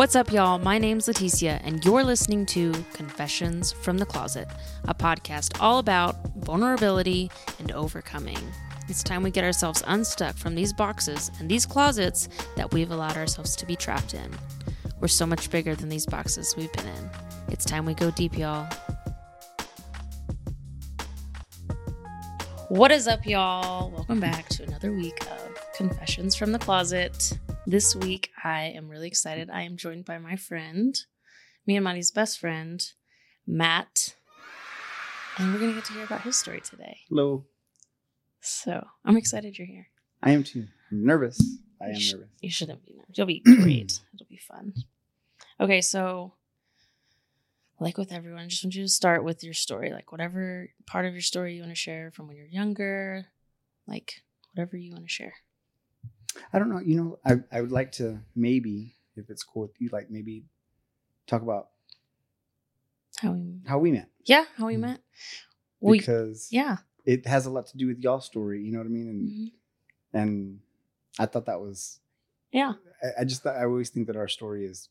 What's up, y'all? My name's Leticia, and you're listening to Confessions from the Closet, a podcast all about vulnerability and overcoming. It's time we get ourselves unstuck from these boxes and these closets that we've allowed ourselves to be trapped in. We're so much bigger than these boxes we've been in. It's time we go deep, y'all. What is up, y'all? Welcome mm-hmm. back to another week of Confessions from the Closet. This week, I am really excited. I am joined by my friend, me and Monty's best friend, Matt. And we're going to get to hear about his story today. Hello. So I'm excited you're here. I am too. I'm nervous. I am You sh- nervous. You shouldn't be nervous. You'll be great. It'll be fun. Okay, so like with everyone, I just want you to start with your story. Like whatever part of your story you want to share from when you're younger, like whatever you want to share. I don't know. You know, I, I would like to maybe, if it's cool with you, like maybe talk about How we how we met. Yeah, how we Mm. met. We Because yeah. it has a lot to do with y'all's story. You know what I mean? And Mhm. and I thought that was. Yeah. I, I just thought, I always think that our story is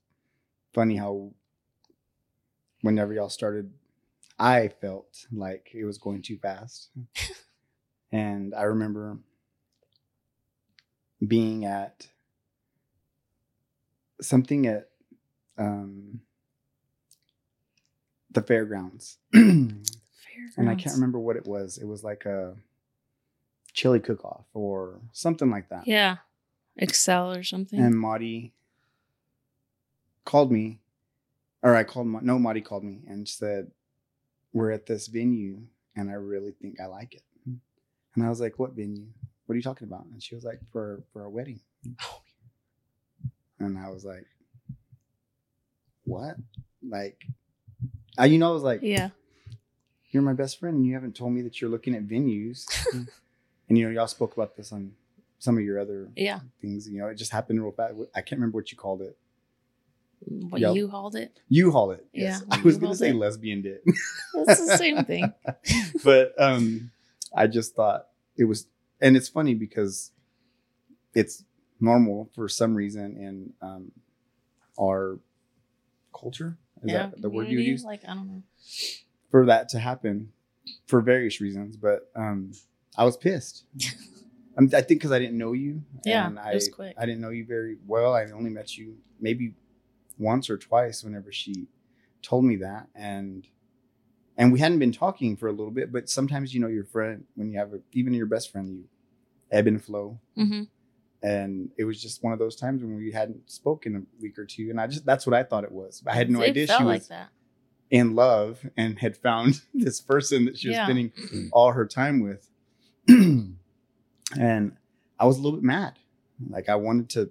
funny. How whenever y'all started, I felt like it was going too fast, and I remember being at something at um, the fairgrounds. and I can't remember what it was. It was like a chili cook off or something like that. Yeah. Excel or something. And Marty called me, or I called, Ma- no, Marty called me and said, We're at this venue and I really think I like it. And I was like, What venue? What are you talking about? And she was like, For, for a wedding. And I was like, What? Like, I, you know, I was like, yeah. you're my best friend and you haven't told me that you're looking at venues and you know y'all spoke about this on some of your other Yeah. things you know it just happened real fast i can't remember what you called it What Yep. you hauled it. U-Haul it Yeah, i was gonna say it. lesbian did It's the same thing. but um i just thought it was and it's funny because it's normal for some reason in um our culture is yeah. that the word you use Like I don't know. for that to happen for various reasons. But um, I was pissed. I'm, I think because I didn't know you. Yeah, and it I, was quick. I didn't know you very well. I only met you maybe once or twice. Whenever she told me that, and and we hadn't been talking for a little bit. But sometimes you know your friend when you have a, even your best friend, you ebb and flow. Mm-hmm. And it was just one of those times when we hadn't spoken a week or two, and I just that's what I thought it was. I had no it idea felt she like was that. in love and had found this person that she was Yeah. spending all her time with. and I was a little bit mad. Like I wanted to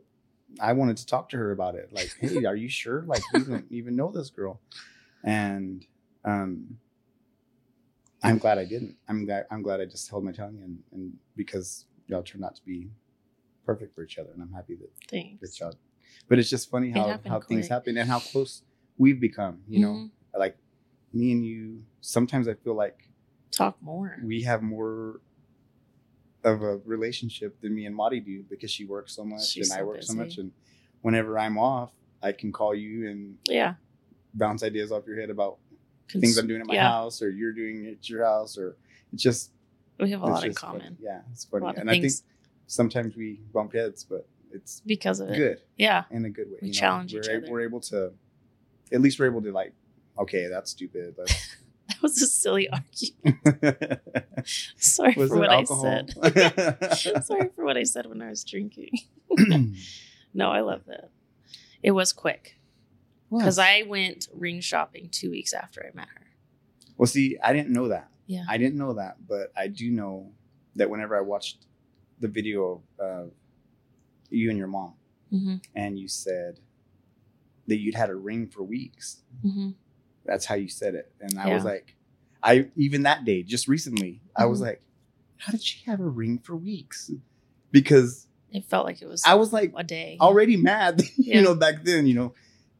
I wanted to talk to her about it. Like, hey, are you sure? Like we don't even know this girl. And um I'm glad I didn't. I'm glad I'm glad I just held my tongue and and because y'all turned out to be perfect for each other and I'm happy that Thanks. that y'all but it's just funny how how things happen and how close we've become, you know Mhm. like me and you sometimes i feel like Talk more. we have more of a relationship than me and Madi do because she works so much She's and i so work so much and whenever i'm off i can call you and Yeah. bounce ideas off your head about Cons- things i'm doing at my yeah. house or you're doing at your house or it's just We have a lot in just funny. common yeah it's funny and i think sometimes we bump heads but it's because of it. good Yeah. in a good way We you know? challenge we're, each other. we're able to at least we're able to like okay that's stupid That's- That was a silly argument. Sorry Was for what alcohol? I said. Sorry for what I said when I was drinking. No, I love that. It was quick because I went ring shopping two weeks after I met her. well, see, I didn't know that. Yeah. I didn't know that, but I do know that whenever I watched the video of uh, you and your mom, Mm-hmm. and you said that you'd had a ring for weeks. Mm-hmm. That's how you said it, and I was like, I even that day, just recently, I was Mhm. like, how did she have a ring for weeks? Because It felt like it was I was like a day. already mad, Yeah. you know, back then, you know,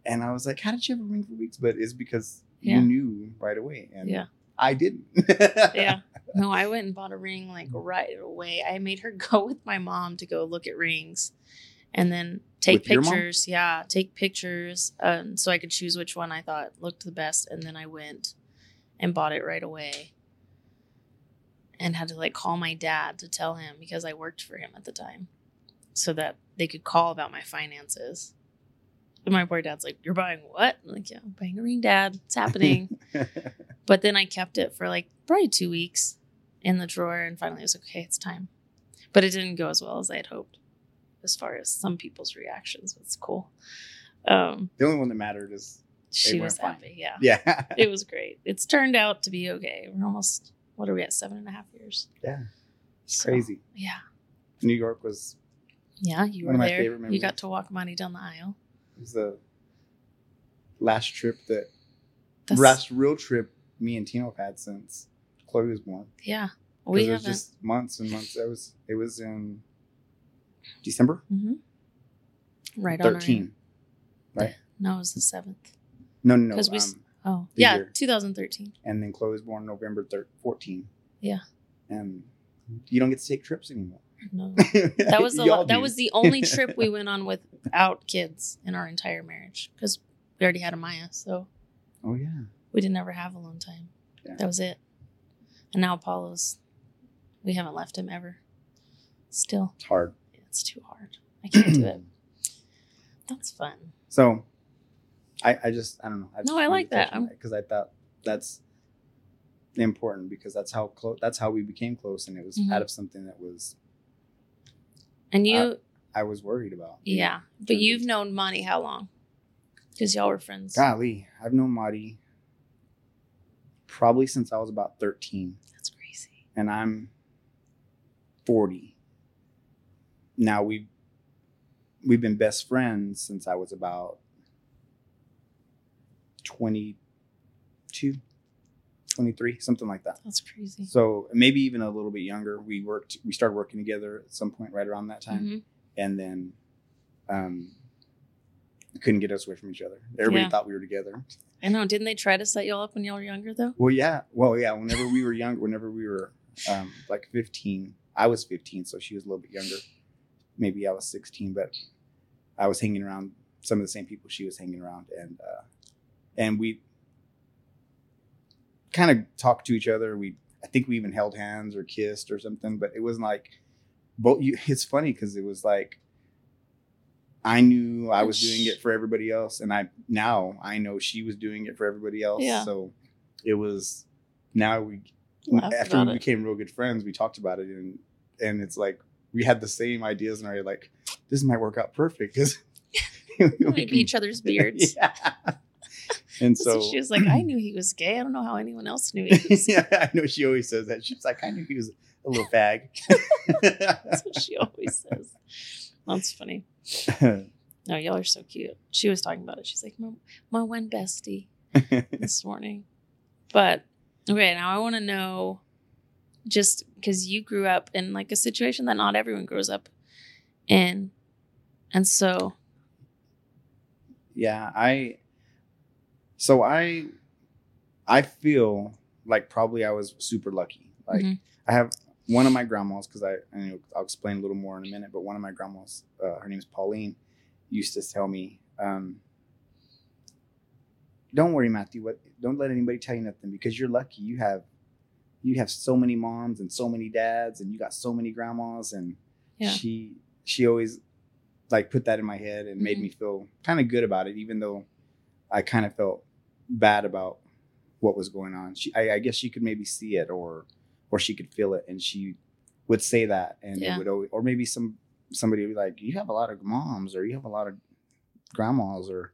and I was like, how did you have a ring for weeks? But it's because Yeah. you knew right away, and Yeah. I didn't. yeah. No, I went and bought a ring like right away. I made her go with my mom to go look at rings. And then take With pictures. Yeah, take pictures, um, so I could choose which one I thought looked the best, and then I went and bought it right away, and had to like call my dad to tell him because I worked for him at the time, so that they could call about my finances. And my poor dad's like, "You're buying what?" I'm like, "Yeah, I'm buying a ring, Dad. It's happening." but then I kept it for like probably two weeks in the drawer, and finally I was like, okay, it's time. But it didn't go as well as I had hoped, as far as some people's reactions. It's cool. Um, the only one that mattered is she was fine. happy. Yeah, yeah. it was great. It's turned out to be okay. We're almost what are we at seven and a half years? yeah. So, crazy. Yeah, New York was yeah. You were there. You got to walk Monty down the aisle. Was the last trip that That's, last real trip me and Tino have had since Chloe was born. Yeah, we it was haven't. just months and months. It was it was in December Mm-hmm. Right on. thirteen. Right? no, it was the seventh. No, no, no. 'Cause we um, Oh, yeah, year. 2013. and then Chloe was born November thir- 14. Yeah. And you don't get to take trips anymore. No. That was the that was the only trip we went on without kids in our entire marriage because we already had a Maya, so Oh yeah. we didn't ever have alone time. Yeah. That was it. And now Apollo's, we haven't left him ever. Still, It's hard. it's too hard. I can't do it. That's fun. So, I I just I don't know. I No, I like that. Because I thought that's important because that's how close that's how we became close and it was Mhm. out of something that was And you, I was worried about. yeah, but you've known Monty how long? Because y'all were friends. Golly, I've known Marty probably since I was about 13 That's crazy. and I'm 40. Now we've we've been best friends since I was about 22 23 something like that. That's crazy. So maybe even a little bit younger. We worked we started working together at some point right around that time Mhm. and then um couldn't get us away from each other. Everybody Yeah. thought we were together. I know. Didn't they try to set y'all up when y'all were younger though? Well, yeah. Well, yeah. Whenever we were young, whenever we were um, like 15, I was 15, so she was a little bit younger. Maybe I was 16, but I was hanging around some of the same people she was hanging around, and uh, and we kind of talked to each other. We, I think we even held hands or kissed or something, but it wasn't like. Both. You, it's funny because it was like. I knew I was doing it for everybody else, and I now I know she was doing it for everybody else. Yeah. So it was now we Laughed after we it. became real good friends, we talked about it, and and it's like we had the same ideas, and are like, this might work out perfect because Maybe each other's beards. yeah. And So she was like, I knew he was gay. I don't know how anyone else knew he was. yeah, I know she always says that. She's like, I knew he was a little fag. That's what she always says. That's funny. No, y'all are so cute. She was talking about it. She's like, my, my one bestie this morning. But okay, now I want to know just because you grew up in like a situation that not everyone grows up in. And so, yeah, I so I I feel like probably I was super lucky. Like Mhm. I have one of my grandmas because I, I I'll explain a little more in a minute, but one of my grandmas, uh, her name is Pauline, used to tell me, um, "Don't worry, Matthew. What? Don't let anybody tell you nothing because you're lucky. You have you have so many moms and so many dads, and you got so many grandmas." And Yeah. she she always like put that in my head and made Mhm. me feel kind of good about it, even though I kind of felt bad about what was going on. She, I, I guess she could maybe see it or or she could feel it, and she would say that, and Yeah. it would always, or maybe some somebody would be like, "You have a lot of moms, or you have a lot of grandmas," or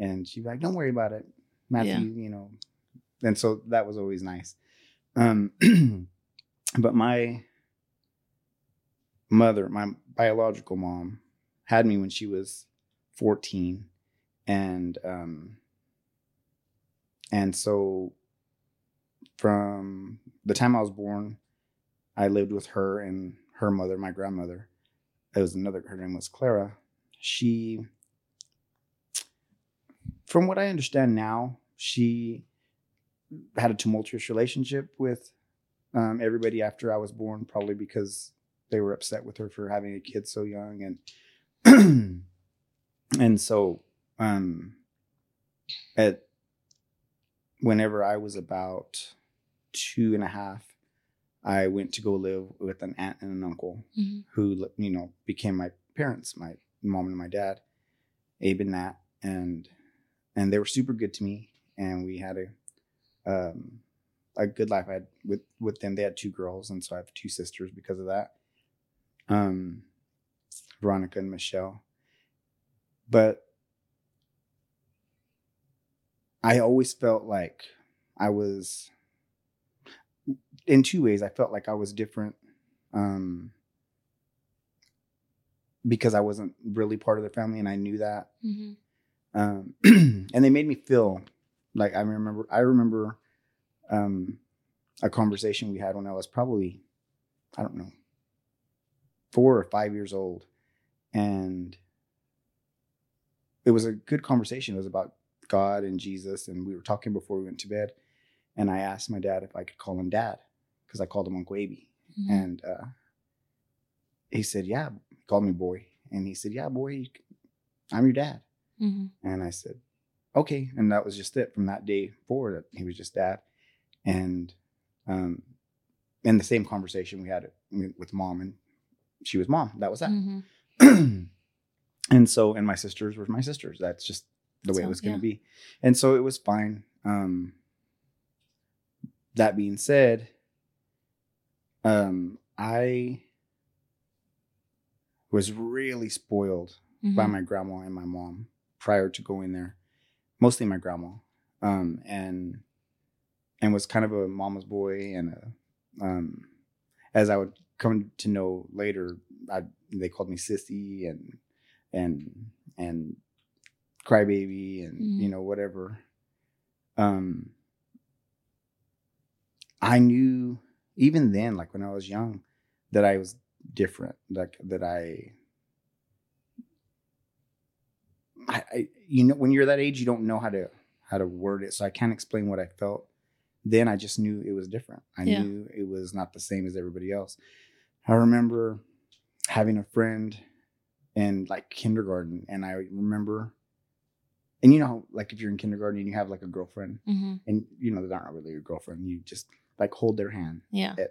and she'd be like, "Don't worry about it, Matthew." You know, and so that was always nice. Um, but my mother, my biological mom, had me when she was 14 and um and so from the time I was born I lived with her and her mother my grandmother. It was another her name was Clara. She from what I understand now she had a tumultuous relationship with um, everybody after I was born probably because they were upset with her for having a kid so young and and so um at whenever i was about two and a half i went to go live with an aunt and an uncle hmm who you know became my parents my mom and my dad abe and nat and and they were super good to me and we had a um a good life. I had with with them they had two girls and so i have two sisters because of that um veronica and michelle. But i always felt like i was in two ways i felt like i was different um because i wasn't really part of the family and i knew that hmm um, and they made me feel like I remember. I remember um, a conversation we had when I was probably, I don't know, four or five years old, and it was a good conversation. It was about God and Jesus, and we were talking before we went to bed. And I asked my dad if I could call him Dad because I called him Uncle Aby, hmm and uh, he said, "Yeah." He called me boy, and he said, "Yeah, boy, I'm your dad." hmm And I said, okay. And that was just it from that day forward. He was just dad. And um, in the same conversation we had with mom, and she was mom. That was that. hmm and so, and my sisters were my sisters. That's just the way So, it was going yeah. to be. And so it was fine. Um, that being said, um, I was really spoiled by hmm my grandma and my mom prior to going there mostly my grandma um and and was kind of a mama's boy and a um as i would come to know later i they called me sissy and and and crybaby and Mhm. you know whatever. Um i knew even then like when i was young that i was different like that i I, I you know when you're that age you don't know how to how to word it. So i can't explain what i felt. Then i just knew it was different. I Yeah. knew it was not the same as everybody else. I remember having a friend in like kindergarten and i remember and you know like if you're in kindergarten and you have like a girlfriend hmm and you know they're not really your girlfriend you just like hold their hand Yeah. at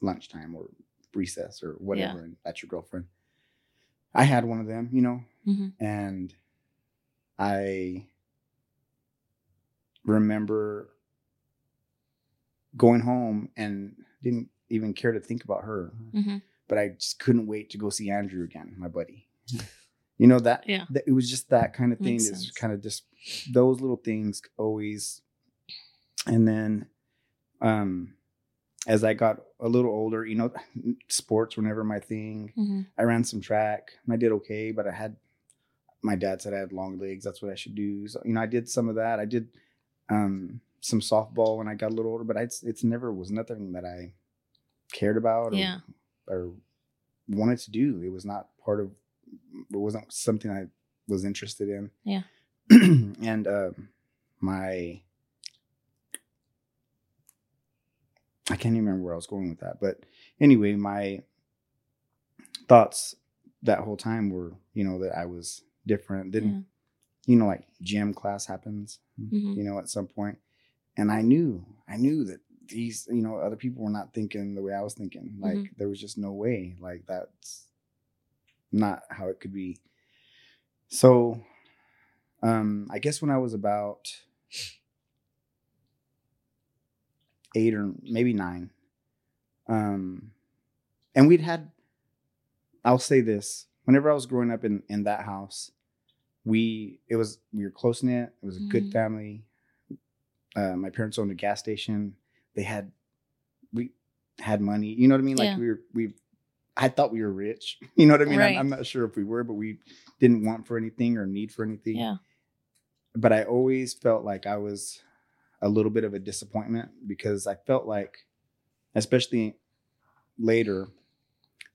lunchtime or recess or whatever and that's your girlfriend. I had one of them you know hmm and I remember going home and didn't even care to think about her, hmm but I just couldn't wait to go see Andrew again, my buddy. You know that, Yeah. that it was just that kind of thing. It's kind of just those little things always. And then, um, as I got a little older, you know, sports were never my thing. hmm I ran some track and I did okay, but I had my dad said I had long legs. That's what I should do. So you know, I did some of that. I did um, some softball when I got a little older, but I, it's it's never was nothing that I cared about or, Yeah. or wanted to do. It was not part of. It wasn't something I was interested in. Yeah. and um, my I can't even remember where I was going with that, but anyway, my thoughts that whole time were, you know, that I was different. Then, Yeah. you know, like gym class happens, Mhm. you know, at some point, and I knew, I knew that these, you know, other people were not thinking the way I was thinking. Like Mhm. there was just no way. Like that's not how it could be. So, um, I guess when I was about eight or maybe nine, um, and we'd had, I'll say this: whenever I was growing up in in that house, we it was we were close knit. It was a Mhm. good family. Uh, my parents owned a gas station. They had we had money. You know what I mean? Like Yeah. we were we. I thought we were rich. You know what I mean? Right. I'm, I'm not sure if we were, but we didn't want for anything or need for anything Yeah. but I always felt like I was a little bit of a disappointment because I felt like, especially later,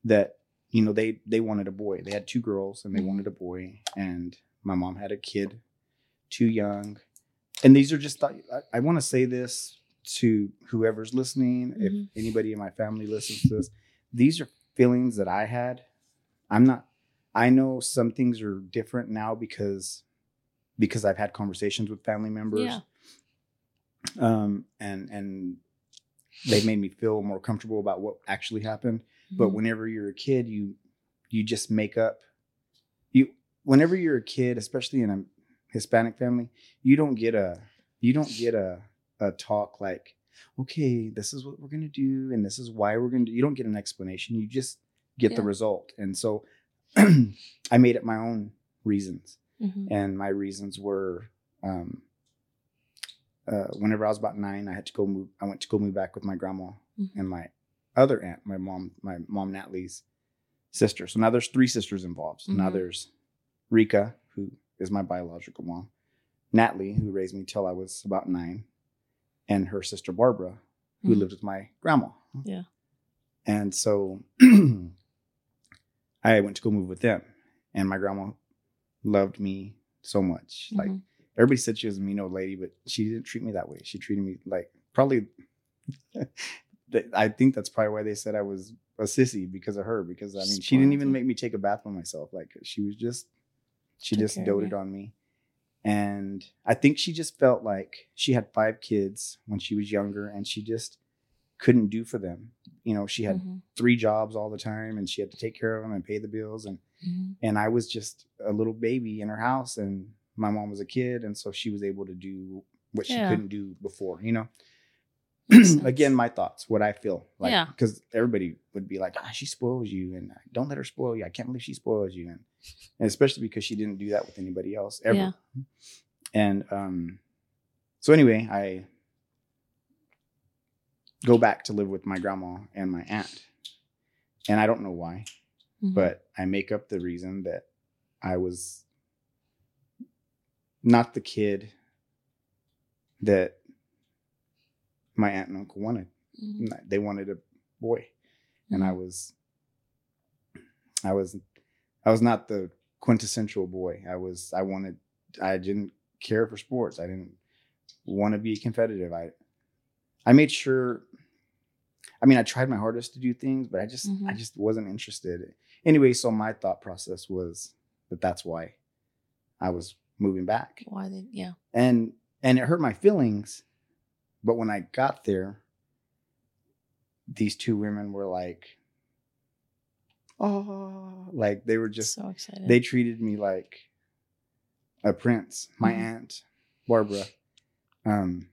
that you know they they wanted a boy. They had two girls and they Mhm. wanted a boy, and my mom had a kid, too young. And these are just I, I want to say this to whoever's listening. Mhm. If anybody in my family listens to this, these are feelings that I had. I'm not. I know some things are different now because because I've had conversations with family members. Yeah. Um and and they've made me feel more comfortable about what actually happened. But Mhm. whenever you're a kid, you you just make up you whenever you're a kid, especially in a Hispanic family, you don't get a you don't get a a talk like, okay, this is what we're gonna do and this is why we're gonna do you don't get an explanation. You just get the result. And so I made up my own reasons. Mhm. And my reasons were um uh, whenever I was about nine, I had to go move. I went to go move back with my grandma Mhm. and my other aunt, my mom, my mom Natalie's sister. So now there's three sisters involved. So now there's Rika, who is my biological mom, Natalie, who raised me till I was about nine, and her sister Barbara, who Mhm. lived with my grandma. Yeah. And so I went to go move with them, and my grandma loved me so much. Like Mhm. everybody said she was a mean old lady, but she didn't treat me that way. She treated me like probably. I think that's probably why they said I was a sissy because of her. Because I mean, she didn't even make me take a bath by myself. Like she was just, she just doted on me, and I think she just felt like she had five kids when she was younger, and she just couldn't do for them. You know, she had Mhm. three jobs all the time, and she had to take care of them and pay the bills, and Mhm. and I was just a little baby in her house, and my mom was a kid, and so she was able to do what she couldn't do before. You know. again, my thoughts, what I feel, like, Yeah. because everybody would be like, ah, she spoils you, and don't let her spoil you. I can't believe she spoils you, and, and especially because she didn't do that with anybody else ever. Yeah. And um, so anyway, I go back to live with my grandma and my aunt, and I don't know why Mhm. but I make up the reason that I was not the kid that my aunt and uncle wanted. Mhm. They wanted a boy, and I Mhm. was, I was, I was not the quintessential boy. I was, I wanted, I didn't care for sports. I didn't want to be competitive. I, I made sure. I mean, I tried my hardest to do things, but I just, I Mhm. just wasn't interested. Anyway, so my thought process was that that's why I was moving back, Why they? Yeah. and and it hurt my feelings. But when I got there, these two women were like, oh, like they were just so excited. they treated me like a prince. My Mhm. aunt, Barbara, um,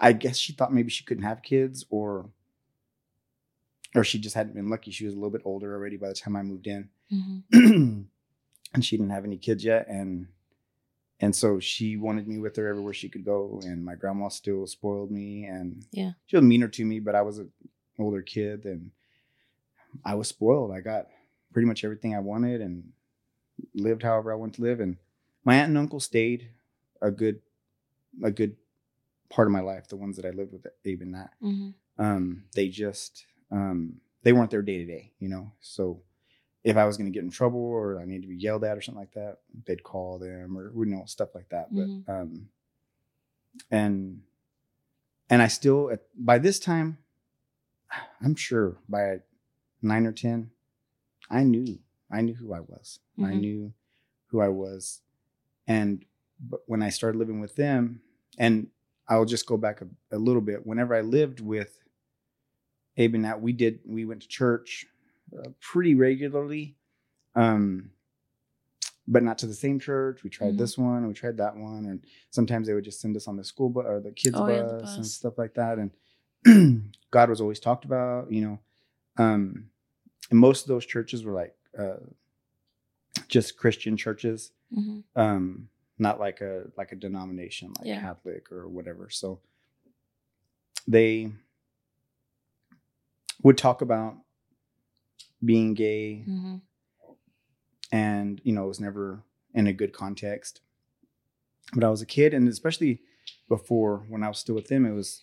I guess she thought maybe she couldn't have kids, or or she just hadn't been lucky. She was a little bit older already by the time I moved in, Mhm. and she didn't have any kids yet, and and so she wanted me with her everywhere she could go. And my grandma still spoiled me, and Yeah. she was meaner to me, but I was an older kid, and I was spoiled. I got pretty much everything I wanted, and lived however I wanted to live. And my aunt and uncle stayed a good a good part of my life. The ones that I lived with, even that Mhm. um, they just um, they weren't there day to day, you know. So if I was going to get in trouble or I needed to be yelled at or something like that, they'd call them or you know stuff like that. Mhm. But um, and and I still at, by this time, I'm sure by nine or ten, I knew I knew who I was. I Mhm. knew who I was, and but when I started living with them, and I'll just go back a, a little bit. Whenever I lived with Abe and Nat, we did we went to church uh, pretty regularly, um, but not to the same church. We tried Mhm. this one, and we tried that one, and sometimes they would just send us on the school bus or the kids Oh, bus, yeah, the and stuff like that. And God was always talked about, you know. Um, and most of those churches were like uh, just Christian churches Mhm. um not like a like a denomination like Yeah. catholic or whatever so they would talk about being gay Mhm. and you know it was never in a good context but i was a kid and especially before when i was still with them it was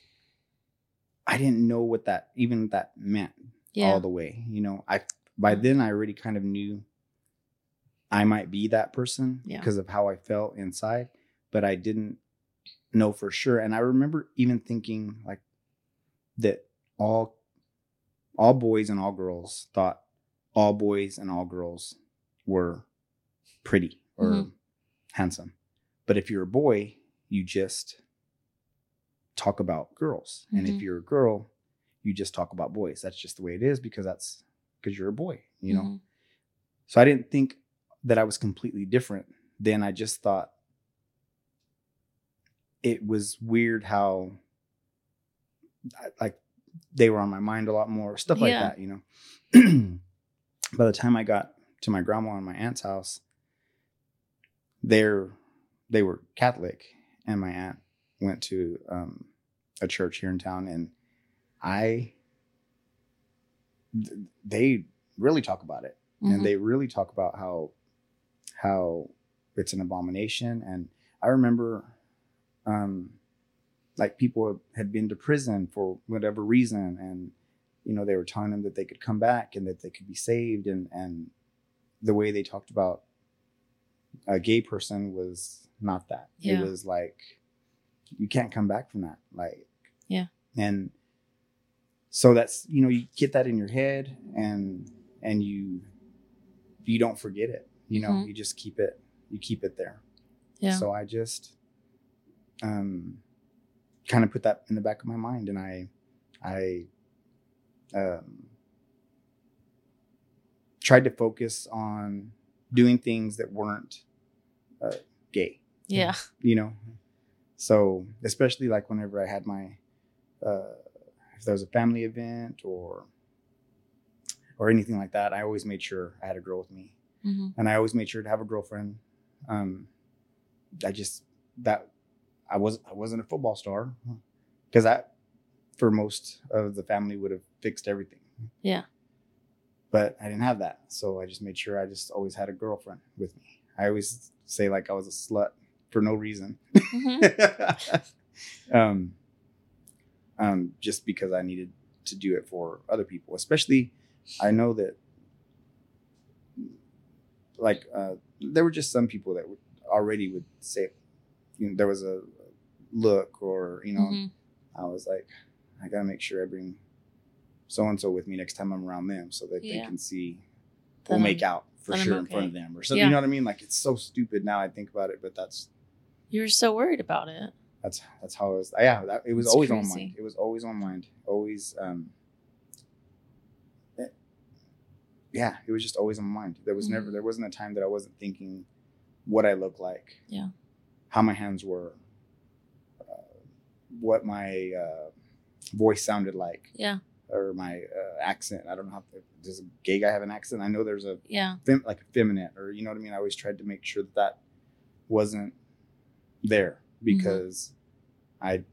i didn't know what that even that meant Yeah. all the way you know i by then i already kind of knew i might be that person Yeah. because of how i felt inside but i didn't know for sure and i remember even thinking like that all all boys and all girls thought all boys and all girls were pretty or Mhm. handsome. But if you're a boy, you just talk about girls. And if Mhm. you're a girl, you just talk about boys. That's just the way it is because that's because you're a boy, you know? Mhm. So I didn't think that I was completely different. Then I just thought it was weird how like they were on my mind a lot more, stuff like Yeah. that, you know. By the time I got to my grandma and my aunt's house, they're they were Catholic, and my aunt went to um, a church here in town, and I th- they really talk about it Mhm. and they really talk about how how it's an abomination and i remember um like people had been to prison for whatever reason and you know they were telling them that they could come back and that they could be saved and and the way they talked about a gay person was not that Yeah. it was like you can't come back from that like Yeah. and so that's you know you get that in your head and and you you don't forget it you know Mhm. you just keep it you keep it there Yeah. so i just um kind of put that in the back of my mind and i i um tried to focus on doing things that weren't uh, gay. Yeah. you know? So especially like whenever i had my uh if there was a family event or or anything like that i always made sure i had a girl with me. Hmm and i always made sure to have a girlfriend. Um i just that i was i wasn't a football star because that for most of the family would have fixed everything. Yeah. but i didn't have that. So i just made sure i just always had a girlfriend with me. I always say like i was a slut for no reason. Hmm um, um, just because I needed to do it for other people. Especially, I know that, like, uh, there were just some people that would already would say, you know, there was a look or you know, hmm I was like, I gotta make sure I bring so and so with me next time I'm around them, so that they can see we'll make I'm- out for sure in front of them or something. Yeah. You know what I mean? Like it's so stupid now I think about it, but that's You were so worried about it. that's that's how it was. Yeah, that, it was It's always on crazy. mind. It was always on mind. Always, um, it- yeah, it was just always on my mind. There was never Mhm. there wasn't a time that I wasn't thinking what I looked like. Yeah. how my hands were, uh, what my uh, voice sounded like, Yeah. or my uh, accent. I don't know how does a gay guy have an accent. I know there's a Yeah. fem- like effeminate or you know what I mean. I always tried to make sure that that wasn't there because I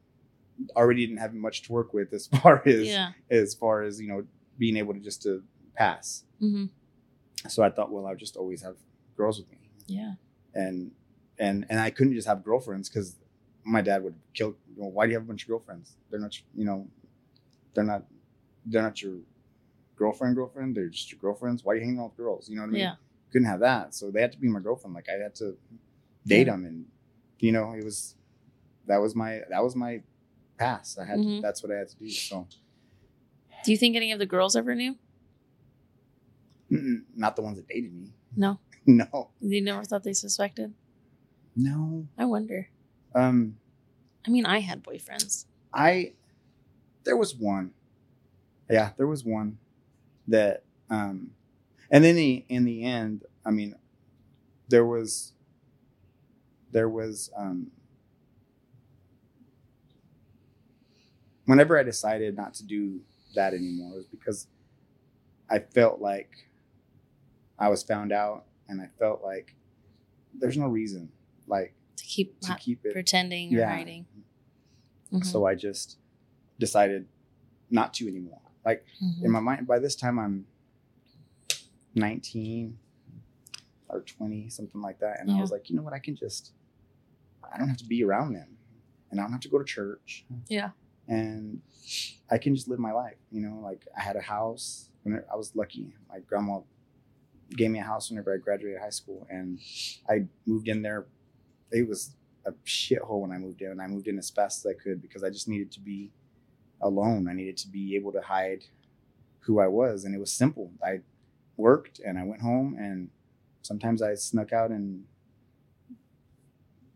already didn't have much to work with as far as Yeah. as far as you know being able to just to pass. hmm So I thought, well, I'll just always have girls with me, Yeah. and and and I couldn't just have girlfriends because my dad would kill. Why do you have a bunch of girlfriends? They're not, you know, they're not, they're not your girlfriend. Girlfriend, they're just your girlfriends. Why are you hanging out with girls? You know what I mean? Yeah. couldn't have that. So they had to be my girlfriend. Like I had to date Yeah. them, and you know, it was that was my that was my past. I had Mhm. to, that's what I had to do. So Do you think any of the girls ever knew? mm-mm, not the ones that dated me. No. No, You never thought they suspected? no. I wonder. Um, I mean, I had boyfriends. I there was one. Yeah, there was one that um and then the in the end, I mean there was there was um whenever I decided not to do that anymore it was because I felt like I was found out and I felt like there's no reason like To keep to keep it pretending or Yeah. hiding. Mhm. so I just decided not to anymore. Like Mhm. in my mind, by this time I'm 19 or 20, something like that. And I was like, you know what? I can just, I don't have to be around them and I don't have to go to church. Yeah. And I can just live my life. You know, like I had a house when I was lucky. My grandma gave me a house whenever I graduated high school and I moved in there. It was a shithole when I moved in and I moved in as fast as I could because I just needed to be alone. I needed to be able to hide who I was, and it was simple. I worked and I went home and sometimes I snuck out and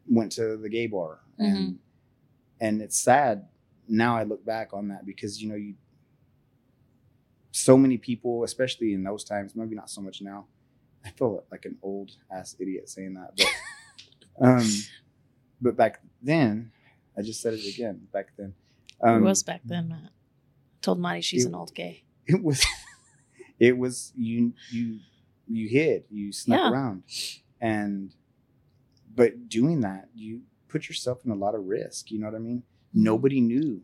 went to the gay bar mm-hmm. and and it's sad now I look back on that because you know you so many people especially in those times maybe not so much now I feel like an old ass idiot saying that but um but back then I just said it again back then um it was back then, Matt. told Marty she's it- an old gay. it was it was you you you hid you snuck Yeah. around and but doing that you put yourself in a lot of risk you know what i mean nobody knew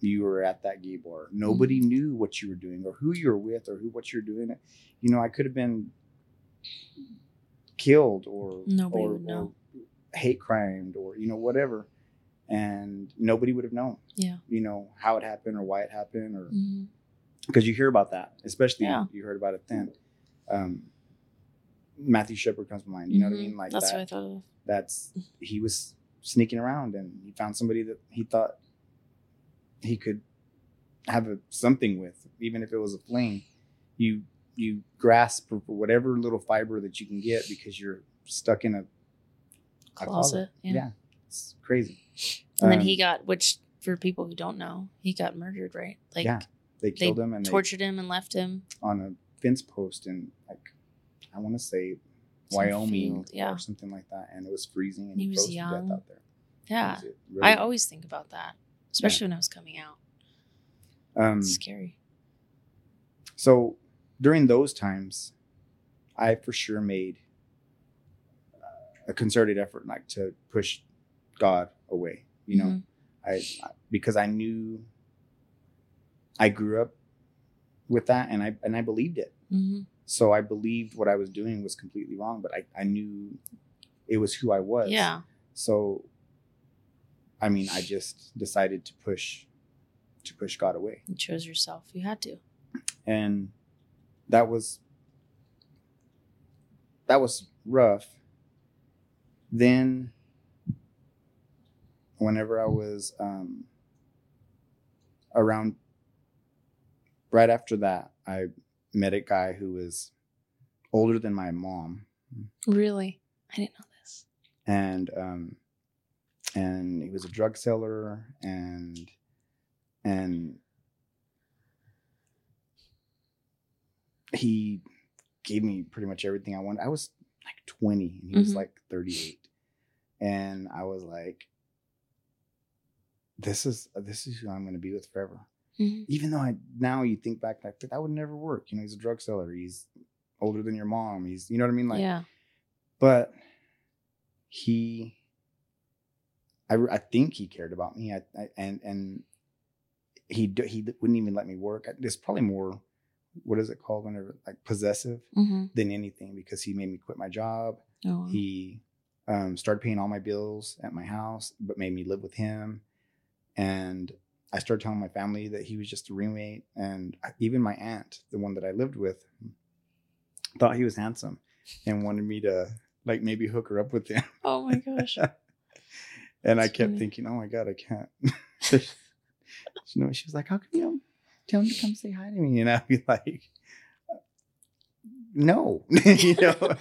you were at that gay bar nobody Mm-hmm. knew what you were doing or who you were with or who what you're doing you know i could have been killed or Nobody or, would know. Hate crimed or you know whatever and nobody would have known Yeah. you know how it happened or why it happened or Mhm. because you hear about that, especially Yeah. you heard about it then. Um, Matthew Shepard comes to mind. You know what I Mhm. mean? Like That's that. what I thought of. That's he was sneaking around and he found somebody that he thought he could have a, something with, even if it was a fling. You you grasp for whatever little fiber that you can get because you're stuck in a Closet. Yeah. Yeah, it's crazy. And then Um, he got, which for people who don't know, he got murdered, right? Like yeah, they killed him and they tortured him and left him. on a fence post in like I want to say Wyoming field, yeah. or something like that, and it was freezing and He he, was young. death out there. Yeah. Really- I always think about that, especially when I was coming out. um, It's scary. so during those times, I for sure made a concerted effort like to push God away. You know, Mhm. I, I because I knew I grew up with that and I and I believed it. Mhm. So I believed what I was doing was completely wrong, but I, I knew it was who I was. Yeah. So I mean, I just decided to push to push God away. You chose yourself. You had to. And that was that was rough. Then whenever I was um around right after that, I met a guy who was older than my mom. Really? I didn't know this. and um and he was a drug seller and and he gave me pretty much everything I wanted. I was like 20 and he was Mhm. like 38. And I was like this is this is who I'm going to be with forever. Mhm. Even though I now you think back like that would never work. You know, he's a drug seller. He's older than your mom. He's you know what I mean like yeah. but he I, I think he cared about me I, I, and and he he wouldn't even let me work it's probably more what is it called whenever like possessive Mm-hmm. than anything because he made me quit my job Oh, he um, started paying all my bills at my house but made me live with him. And i started telling my family that he was just a roommate. And even my aunt the one that i lived with thought he was handsome and wanted me to like maybe hook her up with him. Oh my gosh. and i kept funny. thinking oh my god i can't. You know she was like how come you don't tell him to come say hi to me? And i'd be like no. You know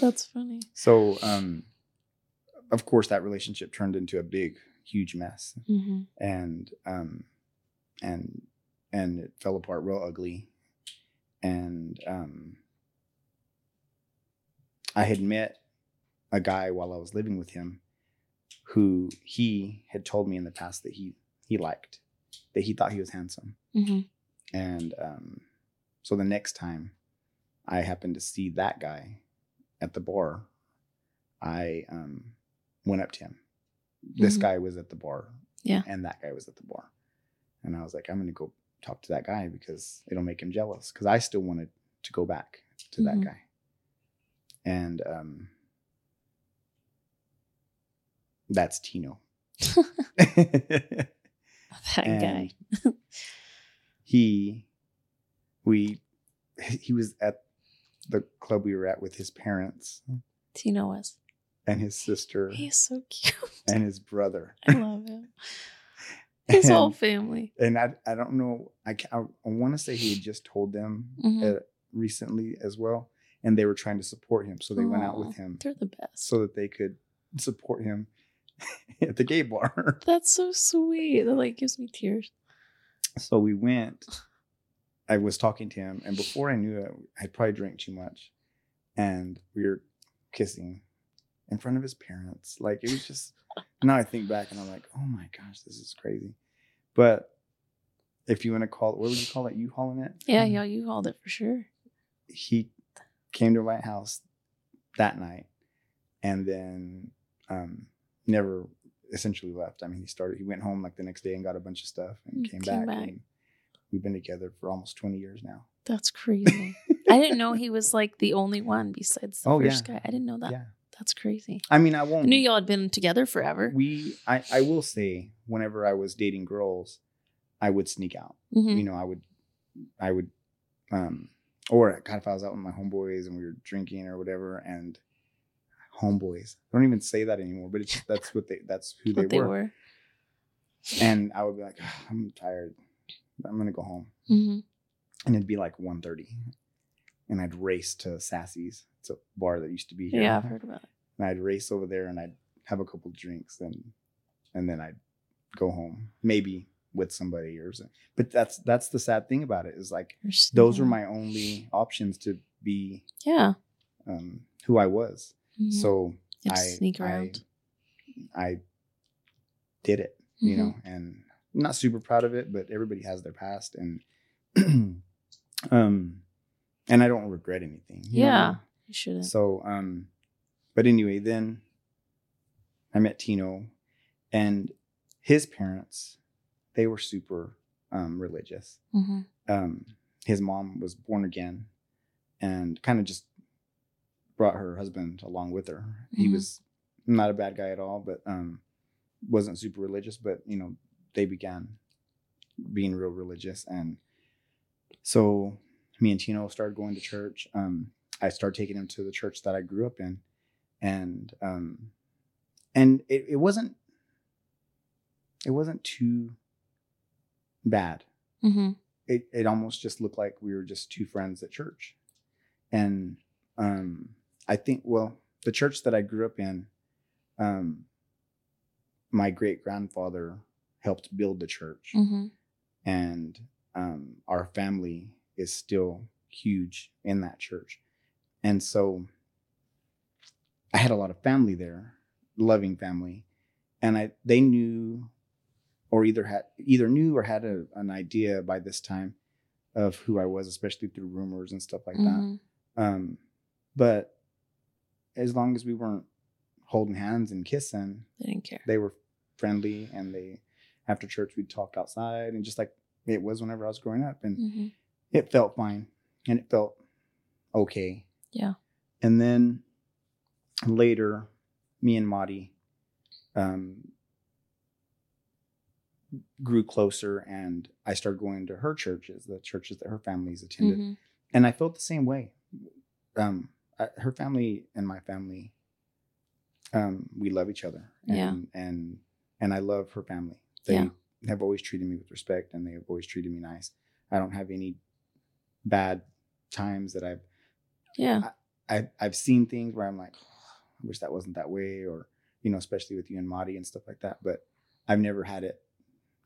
That's funny. so um of course that relationship turned into a big huge mess Mm-hmm. and um and and it fell apart real ugly and um i had met a guy while i was living with him who he had told me in the past that he he liked that he thought he was handsome Mm-hmm. and um, so the next time I happened to see that guy at the bar, I um, went up to him. This Mhm. guy was at the bar. Yeah. And that guy was at the bar. And I was like, I'm going to go talk to that guy because it'll make him jealous. Because I still wanted to go back to Mhm. that guy. And um, that's Tino. That guy. He we he was at the club we were at with his parents Tino was. and his sister He is so cute. and his brother I love him. His and, whole family. and I, I don't know i i, I want to say he had just told them Mhm. uh, recently as well, and they were trying to support him, so they went out with him They're the best. so that they could support him at the gay bar. That's so sweet. That like gives me tears. so we went. I was talking to him, and before I knew it, I probably drank too much, and we were kissing in front of his parents. Like it was just. now I think back, and I'm like, oh my gosh, this is crazy. But if you want to call it, what would you call it? U-Hauling it? Yeah, yeah, U-Hauled it for sure. He came to White house that night, and then um, never essentially left. I mean, he started. He went home like the next day and got a bunch of stuff and Mm, came, came back. back. And we've been together for almost 20 years now. That's crazy. I didn't know he was like the only one besides the Oh, first yeah. guy. I didn't know that. Yeah. That's crazy. I mean, I won't. I knew y'all had been together forever. we I, I will say whenever I was dating girls, I would sneak out. Mhm. You know, I would I would um or God if I was out with my homeboys and we were drinking or whatever and homeboys. I don't even say that anymore, but it's that's what they that's who they, they were. were. And I would be like, "Ah, I'm tired. I'm gonna go home. hmm And it'd be like 1.30. And I'd race to Sassy's. It's a bar that used to be here. Yeah, I've heard about it. and I'd race over there and I'd have a couple drinks and and then I'd go home maybe with somebody or something. But that's that's the sad thing about it is like those were my only options to be yeah. um, who I was. Mhm. So I sneak I- around. I did it, you Mhm. know, and I'm not super proud of it, but everybody has their past and um and I don't regret anything. you know? Yeah. You shouldn't. So, um, but anyway, then I met Tino and his parents, they were super um, religious. hmm Um, his mom was born again and kind of just brought her husband along with her. He Mhm. was not a bad guy at all, but um, wasn't super religious. But, you know, they began being real religious. And so me and Tino started going to church. Um, I started taking him to the church that I grew up in, and um, and it, it wasn't it wasn't too bad. hmm It it almost just looked like we were just two friends at church, and um, I think well the church that I grew up in, um, my great grandfather helped build the church. Hmm and um, our family is still huge in that church. And so i had a lot of family there loving family. And i they knew or either had either knew or had a, an idea by this time of who i was especially through rumors and stuff like that. Hmm um, but as long as we weren't holding hands and kissing They didn't care. they were friendly and they after church we'd talk outside and just like it was whenever I was growing up and hmm it felt fine and it felt okay. Yeah. And then later me and Madi um grew closer and I started going to her churches, the churches that her family's attended. hmm And I felt the same way. Um I, her family and my family um we love each other and Yeah. and and I love her family. They Yeah. have always treated me with respect and they have always treated me nice. I don't have any bad times that I've Yeah. I, I've seen things where I'm like, I wish that wasn't that way, or you know, especially with you and Madi and stuff like that. But I've never had it,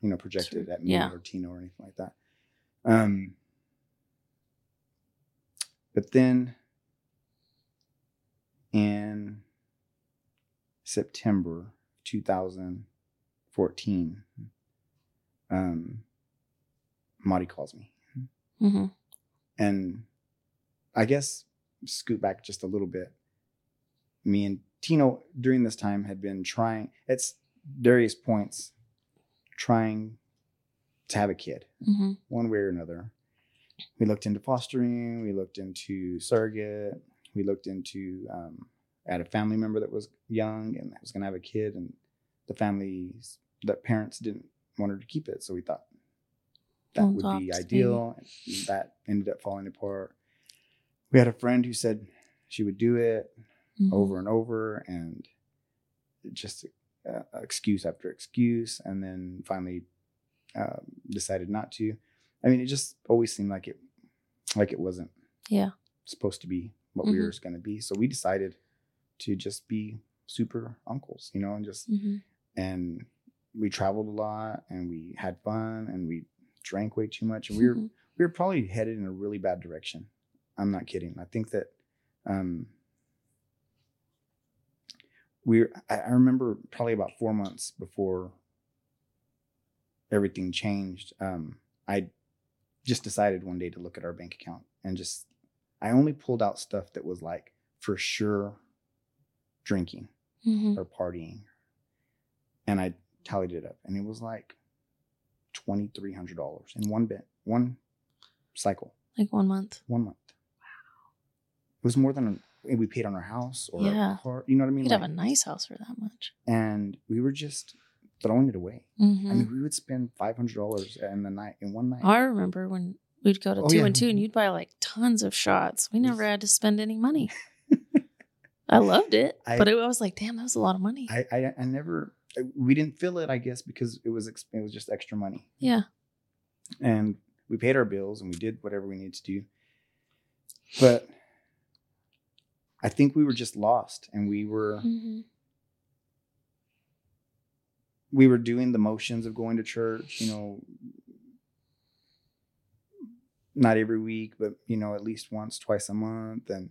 you know, projected Sure. at me Yeah. or Tino or anything like that. Um, but then in September 2014, um, Madi calls me hmm and I guess scoot back just a little bit. Me and Tino during this time had been trying at various points trying to have a kid, hmm one way or another. We looked into fostering, we looked into surrogate, we looked into um, I had a family member that was young and was going to have a kid, and the families, the parents didn't want her to keep it, so we thought that would be ideal. And that ended up falling apart. We had a friend who said she would do it hmm over and over, and just uh, excuse after excuse, and then finally um, decided not to. I mean, it just always seemed like it, like it wasn't Yeah. supposed to be what we Mhm. were going to be. So we decided to just be super uncles, you know, and just hmm and we traveled a lot and we had fun and we drank way too much and we were Mm-hmm. we were probably headed in a really bad direction. I'm not kidding. I think that um we I I remember probably about four months before everything changed. Um, I just decided one day to look at our bank account and just I only pulled out stuff that was like for sure drinking hmm or partying. And I tallied it up and it was like twenty three hundred dollars in one bit, one cycle, Like one month. one month. Wow. It was more than we paid on our house or Yeah. a car. You know what I mean? You'd have a nice house for that much. and we were just throwing it away. hmm I mean, we would spend five hundred dollars in the night in one night. I remember when we'd go to Oh, two yeah. and two, and you'd buy like tons of shots. We never had to spend any money. I loved it, I- but it, I was like, damn, that was a lot of money. I, I I never we didn't feel it. I guess because it was it was just extra money. yeah. and we paid our bills and we did whatever we needed to do. But I think we were just lost and we were hmm we were doing the motions of going to church, you know, not every week, but you know, at least once, twice a month and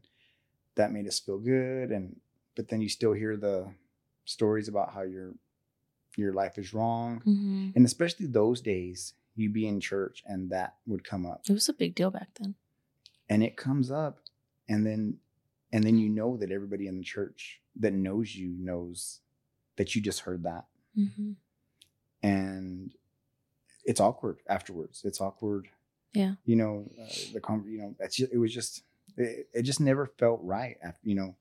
that made us feel good and but then you still hear the stories about how your your life is wrong. hmm And especially those days, you'd be in church and that would come up. It was a big deal back then. and it comes up and then and then you know that everybody in the church that knows you knows that you just heard that hmm and it's awkward afterwards it's awkward Yeah. you know uh, the con- you know that's just, it was just it, it just never felt right after you know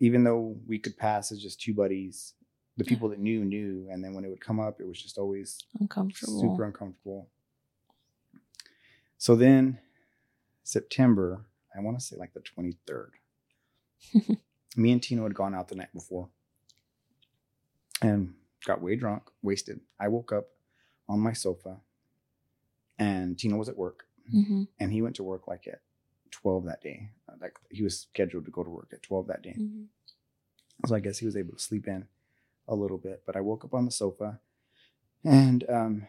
even though we could pass as just two buddies the people that knew knew and then when it would come up it was just always Uncomfortable. super uncomfortable. So then September, I want to say like the 23rd, me and Tino had gone out the night before and got way drunk, wasted. I woke up on my sofa and Tino was at work hmm and he went to work like at 12 that day. Like he was scheduled to go to work at 12 that day. hmm So I guess he was able to sleep in a little bit. But I woke up on the sofa and um,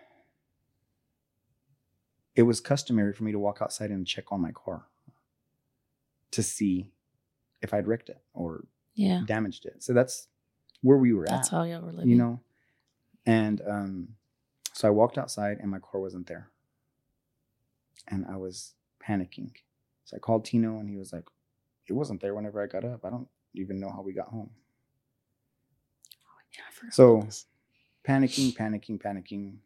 it was customary for me to walk outside and check on my car to see if I'd wrecked it or Yeah. damaged it. So that's where we were That's at, That's how y'all were living. you know? And um, so I walked outside and my car wasn't there. And I was panicking. So I called Tino and he was like, it wasn't there whenever I got up. I don't even know how we got home. Yeah, I forgot So- panicking, panicking, panicking.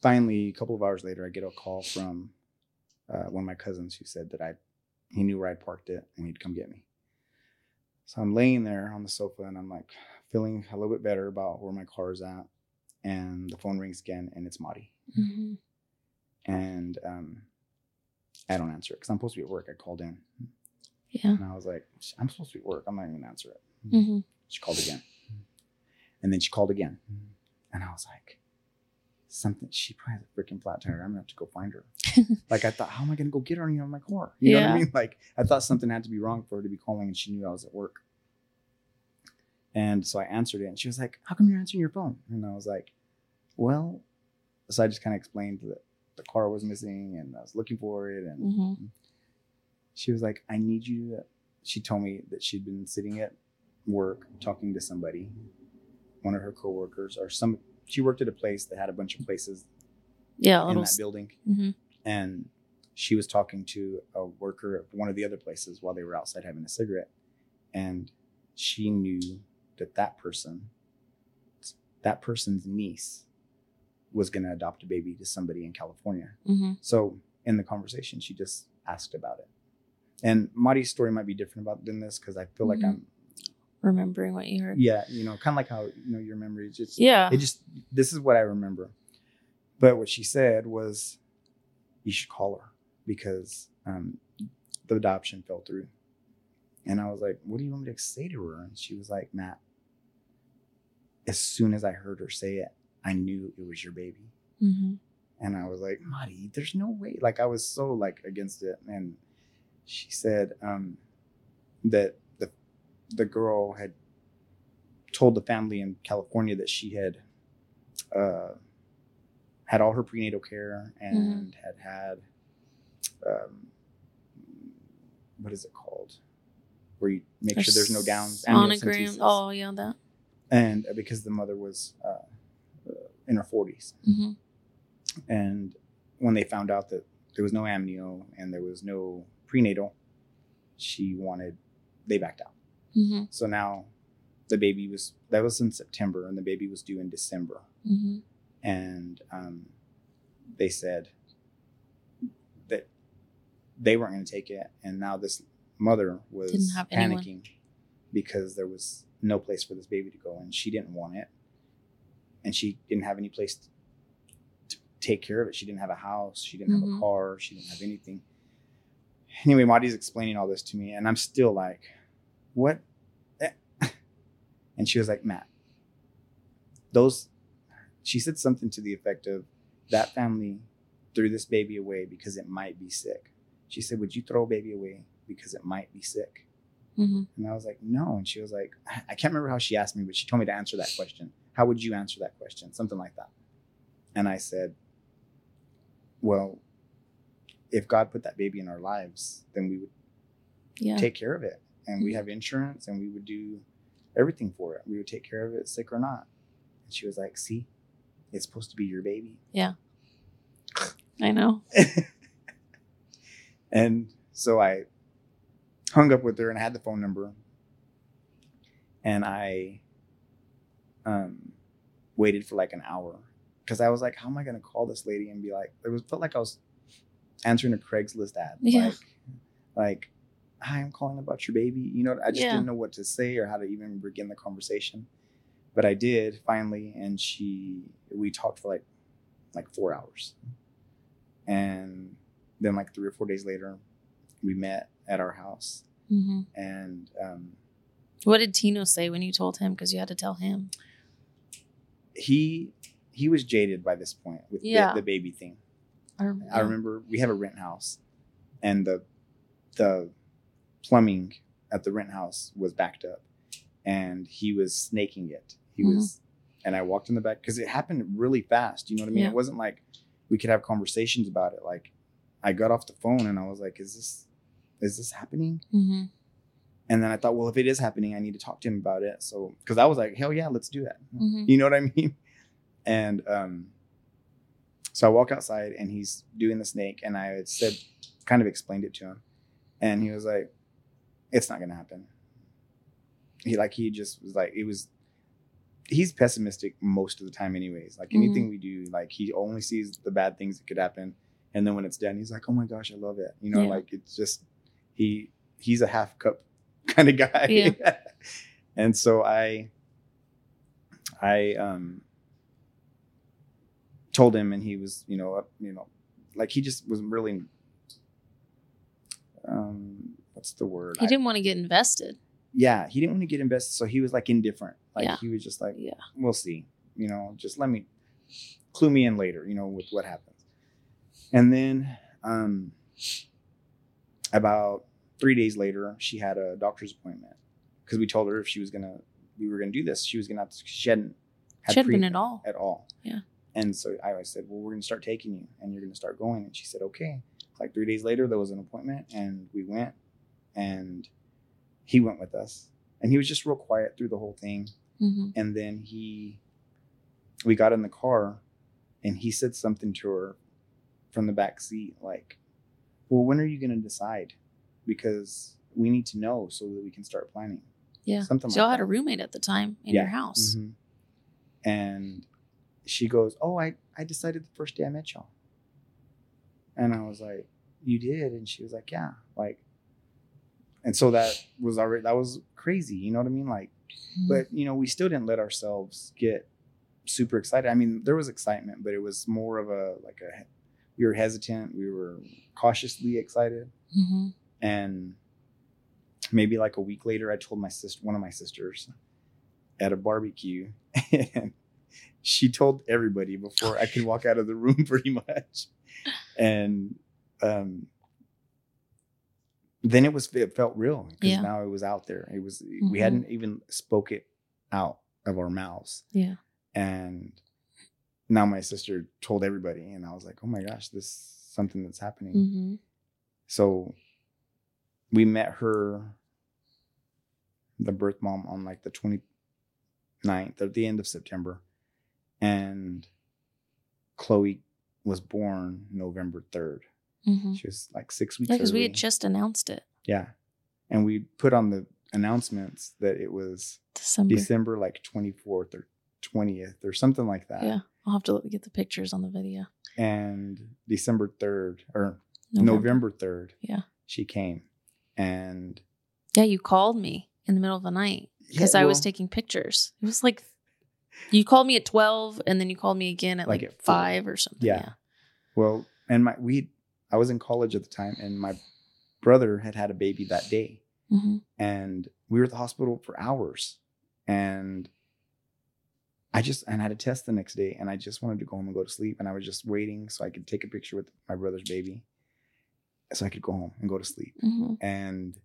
Finally, a couple of hours later, I get a call from uh, one of my cousins who said that I he knew where I'd parked it and he'd come get me. So I'm laying there on the sofa and I'm like feeling a little bit better about where my car is at. And the phone rings again and it's Marty. Mhm. And um, I don't answer it because I'm supposed to be at work. I called in Yeah. and I was like, I'm supposed to be at work. I'm not even gonna answer it. hmm She called again. And then she called again. And I was like, something, she probably has a freaking flat tire. I'm gonna have to go find her. like I thought, how am I gonna go get her in my car? You know what I mean? Like I thought something had to be wrong for her to be calling and she knew I was at work. And so I answered it and she was like, How come you're answering your phone? And I was like, Well, so I just kind of explained that the car was missing and I was looking for it. And hmm she was like, I need you to. She told me that she'd been sitting at work talking to somebody, one of her coworkers, or some. She worked at a place that had a bunch of places Yeah. in Little. that building, hmm and she was talking to a worker at one of the other places while they were outside having a cigarette, and she knew that that person, that person's niece, was going to adopt a baby to somebody in California. hmm So in the conversation, she just asked about it. And Mari's story might be different about than this because I feel like Mhm. I'm, Remembering what you heard. yeah, you know, kind of like how you know your memory is just, Yeah. it just this is what I remember. But what she said was, you should call her because um, the adoption fell through. And I was like, what do you want me to say to her? And she was like, Matt, as soon as I heard her say it, I knew it was your baby. hmm And I was like, Marty, there's no way. Like I was so like against it. And she said um, that the girl had told the family in California that she had uh, had all her prenatal care and had had um, what is it called? Where you make sure there's no downs Sonogram. Oh, yeah, that. and uh, because the mother was uh, uh, in her 40s hmm and when they found out that there was no amnio and there was no prenatal she wanted they backed out hmm so now the baby was that was in september and the baby was due in december. Hmm and um, they said that they weren't going to take it. And now this mother was Didn't anyone. panicking because there was no place for this baby to go and she didn't want it. And she didn't have any place to, take care of it. She didn't have a house. She didn't have Mhm. a car. She didn't have anything. Anyway Marty's explaining all this to me and i'm still like what and she was like matt those she said something to the effect of that family threw this baby away because it might be sick she said would you throw a baby away because it might be sick hmm and I was like, no. And she was like, I can't remember how she asked me, but she told me to answer that question. How would you answer that question? Something like that. And I said, well, if God put that baby in our lives, then we would Yeah. take care of it. And we have insurance and we would do everything for it. We would take care of it, sick or not. And she was like, see, it's supposed to be your baby. Yeah. I know. and so I hung up with her and I had the phone number. And I um, waited for like an hour because I was like, how am I going to call this lady and be like, it was felt like I was answering a Craigslist ad. Yeah. Like, like, hi, I'm calling about your baby. You know, I just Yeah. didn't know what to say or how to even begin the conversation. But I did finally, and she, we talked for like, like four hours. And then like three or four days later, we met at our house hmm and um, What did Tino say when you told him? Because you had to tell him. he he was jaded by this point with Yeah. the, the baby thing I remember. i remember we have a rent house and the the plumbing at the rent house was backed up and he was snaking it. He Mhm. was and i walked in the back because it happened really fast you know what i mean? Yeah. it wasn't like we could have conversations about it. Like i got off the phone and i was like is this is this happening? Hmm and then i thought well if it is happening i need to talk to him about it. So because i was like hell yeah let's do that. Hmm you know what I mean? And um, so I walk outside and he's doing the snake, and I said, kind of explained it to him, and he was like, "It's not gonna happen." He like he just was like it was. He's pessimistic most of the time, anyways. Like anything we do, like he only sees the bad things that could happen, and then when it's done, he's like, "Oh my gosh, I love it." You know, Yeah. like it's just he he's a half cup kind of guy. Yeah. and so I I um told him and he was, you know, up, you know, like he just was really um what's the word? He I- didn't want to get invested. yeah, he didn't want to get invested, so he was like indifferent. Like Yeah. he was just like, Yeah. we'll see. You know, just let me clue me in later, you know, with what happens. And then um about three days later, she had a doctor's appointment because we told her if she was gonna we were gonna do this, she was gonna have to she hadn't had She hadn't been at all. at all. Yeah. And so I always said, Well, we're gonna start taking you and you're gonna start going. And she said, Okay. Like three days later there was an appointment and we went and he went with us. And he was just real quiet through the whole thing. hmm And then he we got in the car and he said something to her from the back seat, like, Well, when are you gonna decide? Because we need to know so that we can start planning. Yeah. Something So y'all like had that. a roommate at the time in Yeah. your house. Mhm. And she goes, "Oh, I I decided the first day I met y'all." And I was like, "You did?" And she was like, "Yeah." Like, and so that was already that was crazy. You know what I mean? Like, Mhm. but you know, we still didn't let ourselves get super excited. I mean, there was excitement, but it was more of a like a we were hesitant. We were cautiously excited Mhm. and maybe like a week later i told my sister one of my sisters at a barbecue and she told everybody before i could walk out of the room pretty much and um then it was it felt real because Yeah. now it was out there. It was Mhm. we hadn't even spoke it out of our mouths, Yeah. and now my sister told everybody, and I was like, oh my gosh, this is something that's happening. Mm-hmm. So we met her, the birth mom, on like the 29th at the end of September. And Chloe was born November 3rd. Mm-hmm. She was like six weeks Yeah, because we had just announced it yeah. And we put on the announcements that it was December. December like 24th or 20th or something like that. Yeah, I'll have to look- get the pictures on the video. And December 3rd or November 3rd, Yeah. she came. And Yeah, you called me in the middle of the night because Yeah, I was taking pictures. It was like you called me at twelve, and then you called me again at Like like, at five or something. Yeah. Well, and my we I was in college at the time, and my brother had had a baby that day, Yeah. hmm and we were at the hospital for hours, and I just and I had a test the next day, and I just wanted to go home and go to sleep, and I was just waiting so I could take a picture with my brother's baby, so I could go home and go to sleep, hmm and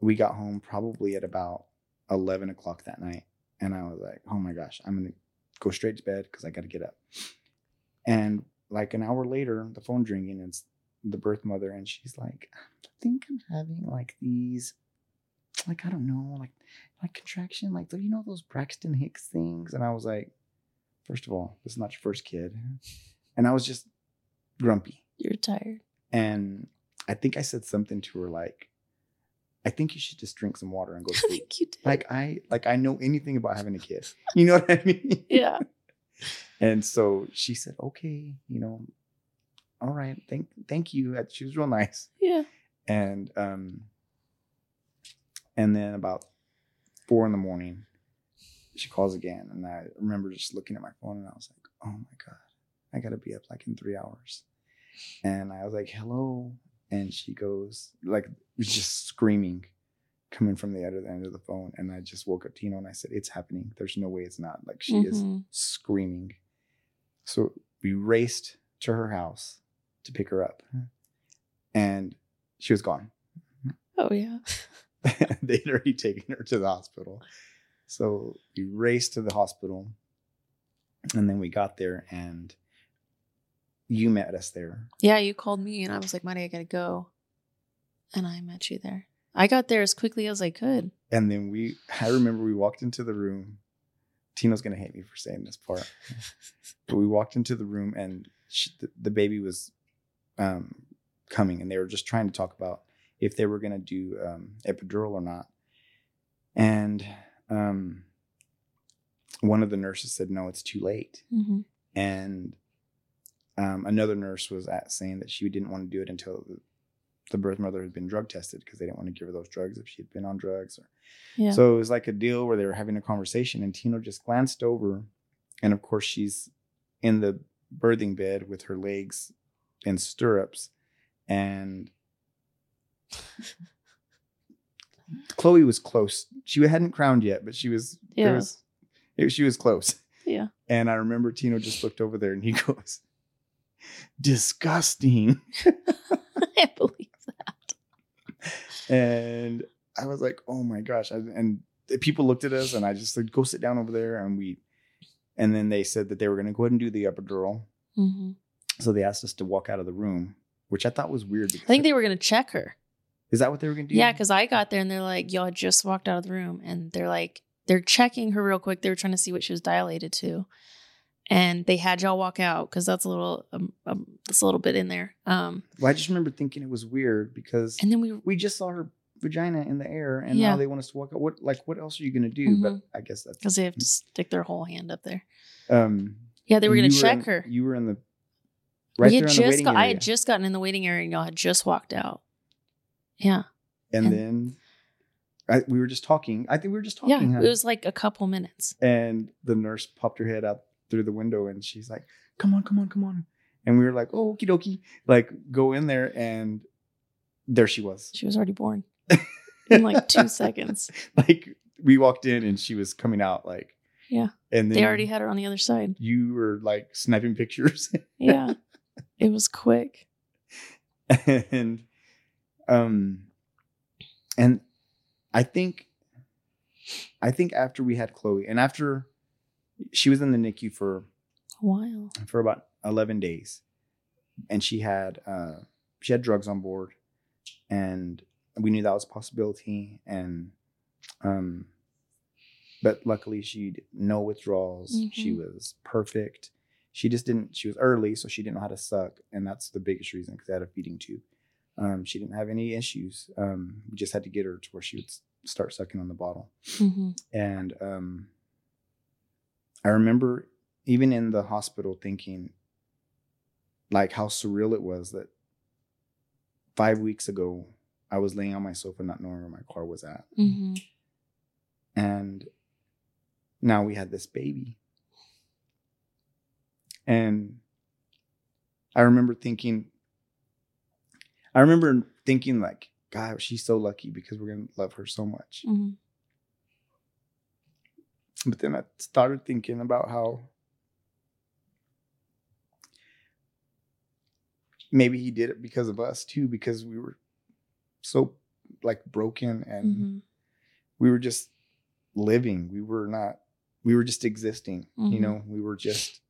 we got home probably at about eleven o'clock that night, and I was like, oh my gosh, I'm gonna go straight to bed because I got to get up. And like an hour later, the phone's ringing, and it's the birth mother, and she's like, I think I'm having like these, like I don't know, like like contraction, like do you know those Braxton Hicks things, and I was like, first of all, this is not your first kid, and I was just grumpy. You're tired. And I think I said something to her like, I think you should just drink some water and go to I sleep. think you did. like I like I know anything about having a kid. You know what I mean? yeah. And so she said, "Okay, you know, all right, thank thank you." She was real nice. Yeah. And um and then about four in the morning, she calls again. And I remember just looking at my phone and I was like, oh my God, I gotta be up like in three hours. And I was like, hello. And she goes, like just screaming, coming from the other end of the phone. And I just woke up Tino and I said, It's happening. There's no way it's not. Like she is Mhm. screaming. So we raced to her house to pick her up. Hmm. And she was gone. Oh yeah. They'd already taken her to the hospital. So we raced to the hospital. And then we got there and you met us there. Yeah, you called me and I was like, Marty, I gotta go. And I met you there. I got there as quickly as I could. And then we, I remember we walked into the room. Tino's going to hate me for saying this part. but we walked into the room and she, the, the baby was um, coming and they were just trying to talk about if they were going to do um, epidural or not. And um, one of the nurses said, no, it's too late. Mm-hmm. And um, another nurse was at saying that she didn't want to do it until the, the birth mother had been drug tested because they didn't want to give her those drugs if she had been on drugs or Yeah. so it was like a deal where they were having a conversation, and Tino just glanced over, and of course she's in the birthing bed with her legs in stirrups, and Chloe was close. She hadn't crowned yet, but she was. there Yeah. was- it- she was close. yeah. And I remember Tino just looked over there, and he goes, "Disgusting." I believe that. and I was like, "Oh my gosh!" I- And people looked at us, and I just said, "Go sit down over there." And we, and then they said that they were going to go ahead and do the epidural. hmm So they asked us to walk out of the room, which I thought was weird. I think they were gonna check her. is that what they were going to do? Yeah, because I got there and they're like, y'all just walked out of the room and they're like, they're checking her real quick. They were trying to see what she was dilated to. And they had y'all walk out because that's a little, um, um, that's a little bit in there. Um, Well, I just remember thinking it was weird because and then we, we just saw her vagina in the air, and Yeah. now they want us to walk out. What like what else are you going to do? But Mhm. I guess that's because they have to stick their whole hand up there. um. Yeah, they were gonna check in- her. You were in the right we there in the just waiting got, I had just gotten in the waiting area and y'all had just walked out. Yeah, and, and- then I, we were just talking. I think we were just yeah, talking. huh? it was like a couple minutes. and the nurse popped her head out through the window and she's like, "Come on, come on, come on!" And we were like, "Oh, okie dokie!" Like go in there, and there she was. She was already born in like two seconds. Like we walked in and she was coming out. Like Yeah. and then They already had her on the other side. you were like snapping pictures, Yeah, it was quick. and um, and I think I think after we had Chloe and after she was in the NICU for A while. for about 11 days and she had uh she had drugs on board and we knew that was a possibility and um but luckily she no withdrawals she Mhm. was perfect she just didn't she was early so she didn't know how to suck and that's the biggest reason because i had a feeding tube um she didn't have any issues um we just had to get her to where she would start sucking on the bottle Mm-hmm. and um, I remember even in the hospital thinking like how surreal it was that five weeks ago I was laying on my sofa not knowing where my car was at. Mm-hmm. And now we had this baby. And I remember thinking, I remember thinking like, God, she's so lucky because we're gonna love her so much. Mm-hmm. But then I started thinking about how maybe he did it because of us too, because we were so like broken and Mm-hmm. we were just living. We were not, we were just existing. You Mhm. know, we were just,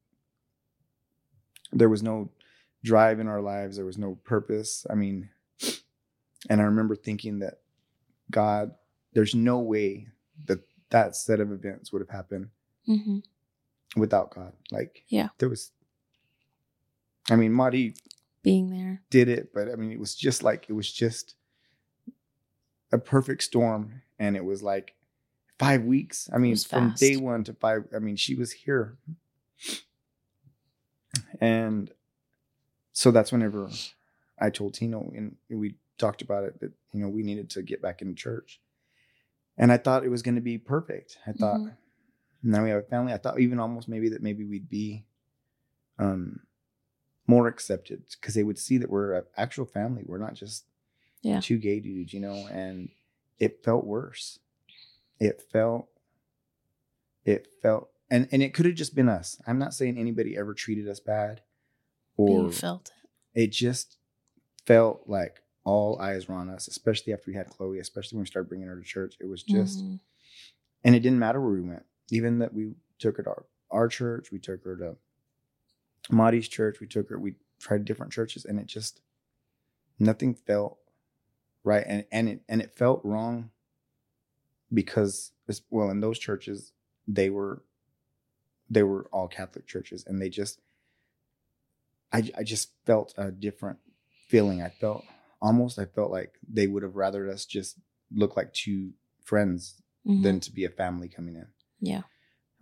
there was no drive in our lives, there was no purpose. I mean, and I remember thinking that God, there's no way that that set of events would have happened Mm-hmm. without God. Like, Yeah. there was, I mean, Marty Being there. did it, but I mean, it was just like, it was just a perfect storm. And it was like five weeks. I mean, from day one to five, I mean, she was here. And so that's whenever I told Tino and we talked about it that, you know, we needed to get back into church. And I thought it was going to be perfect. I thought, Mhm. now we have a family. I thought even almost maybe that maybe we'd be um more accepted because they would see that we're an actual family. We're not just Yeah. two gay dudes, you know, and it felt worse. It felt it felt and and it could have just been us. I'm not saying anybody ever treated us bad or you felt it. it just felt like all eyes were on us, especially after we had Chloe, especially when we started bringing her to church. It was just Mhm. and it didn't matter where we went. Even that we took her to our, our church, we took her to Marty's church, we took her, we tried different churches, and it just nothing felt right. And and it and it felt wrong because well, in those churches, they were they were all Catholic churches, and they just I I just felt a different feeling. I felt almost I felt like they would have rather us just look like two friends Mhm. than to be a family coming in. yeah.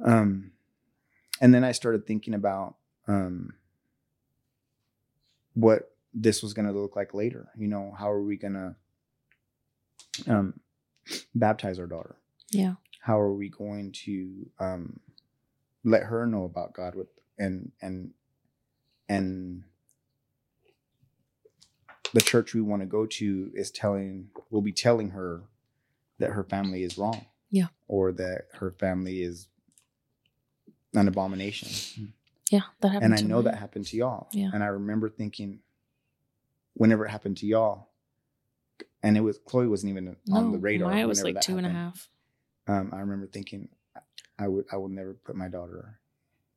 Um, and then I started thinking about um, what this was going to look like later. You know, how are we going to um, baptize our daughter? Yeah. How are we going to um, let her know about God with and and and the church we want to go to is telling will be telling her that her family is wrong. Yeah. Or that her family is an abomination. Yeah. That happened. and I know me. that happened to y'all. Yeah. And I remember thinking whenever it happened to y'all, and it was Chloe wasn't even on the radar. Maya was like two and a half. Um, I remember thinking, I would, I will never put my daughter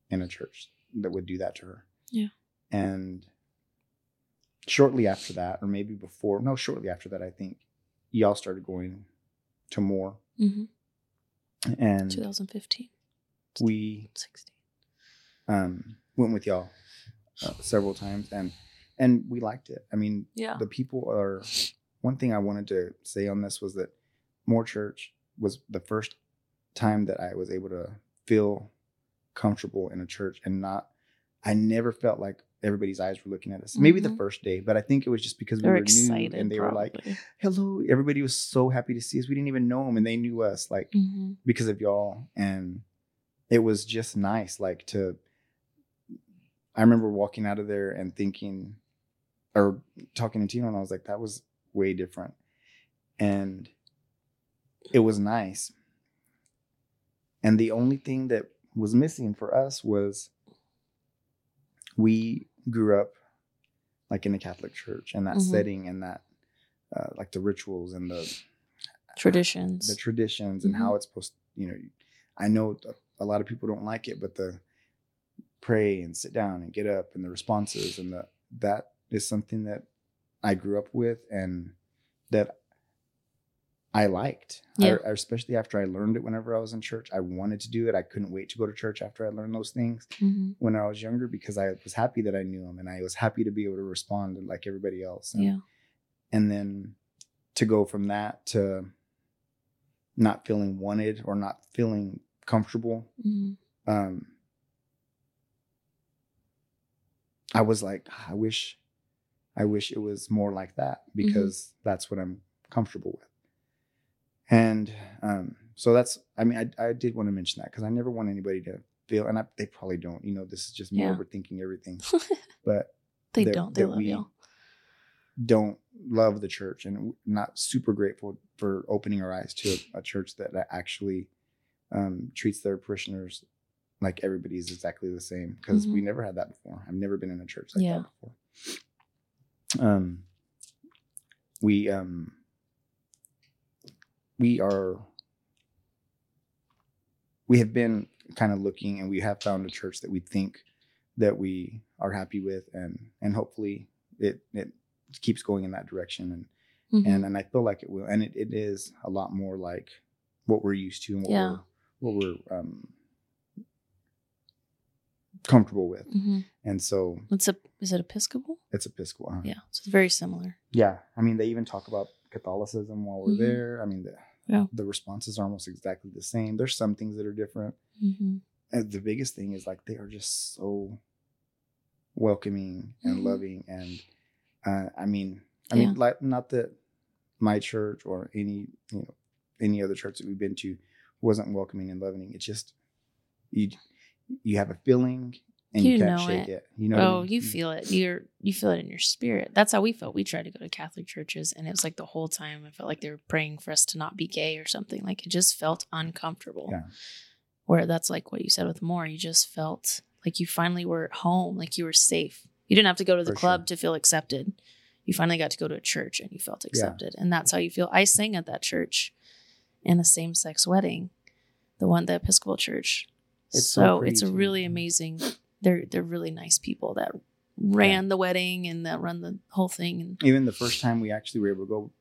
in a church that would do that to her. Yeah. And shortly after that, or maybe before, no, shortly after that, I think y'all started going to more, Mm-hmm. and 2015. we 16. um, went with y'all uh, several times, and and we liked it. I mean, Yeah. the people are. One thing I wanted to say on this was that more church was the first time that I was able to feel comfortable in a church and not. I never felt like everybody's eyes were looking at us. Maybe the Mhm. first day, but I think it was just because we They're were excited. new and they were like, "Hello!" Everybody was so happy to see us. We didn't even know them, and they knew us. Like Mhm. because of y'all and it was just nice like to i remember walking out of there and thinking or talking to tino and i was like that was way different and it was nice and the only thing that was missing for us was we grew up like in a catholic church and that Mhm. setting and that uh, like the rituals and the Traditions. the traditions and how it's supposed you know i know a lot of people don't like it but the pray and sit down and get up and the responses and the that is something that i grew up with and that i liked Yeah. I, especially after i learned it whenever i was in church i wanted to do it i couldn't wait to go to church after i learned those things Mhm. when i was younger because i was happy that i knew them and i was happy to be able to respond like everybody else and, Yeah. and then to go from that to not feeling wanted or not feeling comfortable Mhm. um i was like "Ah, i wish i wish it was more like that because that's what i'm comfortable with and um so that's i mean i, I did want to mention that because i never want anybody to feel and I, they probably don't you know this is just me Yeah. overthinking everything but they that- don't. They that love you. don't love the church and not super grateful for opening our eyes to a, a church that actually um, treats their parishioners like everybody's exactly the same because we never had that before. I've never been in a church like Yeah. that before. Um, we um, we are we have been kind of looking and we have found a church that we think that we are happy with and and hopefully it it keeps going in that direction and Mhm. and and I feel like it will and it, it is a lot more like what we're used to and what Yeah. we're what we're um comfortable with Mhm. and so It's a. Is it Episcopal? it's Episcopal huh? Yeah. So it's very similar. yeah I mean they even talk about Catholicism while we're Mhm. there I mean the Yeah. the responses are almost exactly the same there's some things that are different Mm-hmm. and the biggest thing is like they are just so welcoming and Mhm. loving and uh, i mean i Yeah. mean like not that my church or any you know any other church that we've been to wasn't welcoming and loving it's just you you have a feeling and you, You can't know shake it. it, you know what I oh, mean? you feel it. You're you feel it in your spirit. That's how we felt. We tried to go to Catholic churches, and it was like the whole time I felt like they were praying for us to not be gay or something. Like it just felt uncomfortable. Yeah. Where that's like what you said with more. You just felt like you finally were at home, like you were safe. You didn't have to go to the For club sure. to feel accepted. You finally got to go to a church and you felt Yeah. accepted, and that's how you feel. I sang at that church in a same sex wedding, the one the Episcopal church. It's so so it's a really amazing they're they're really nice people that ran the wedding and that run the whole thing and even the first time we actually were able to go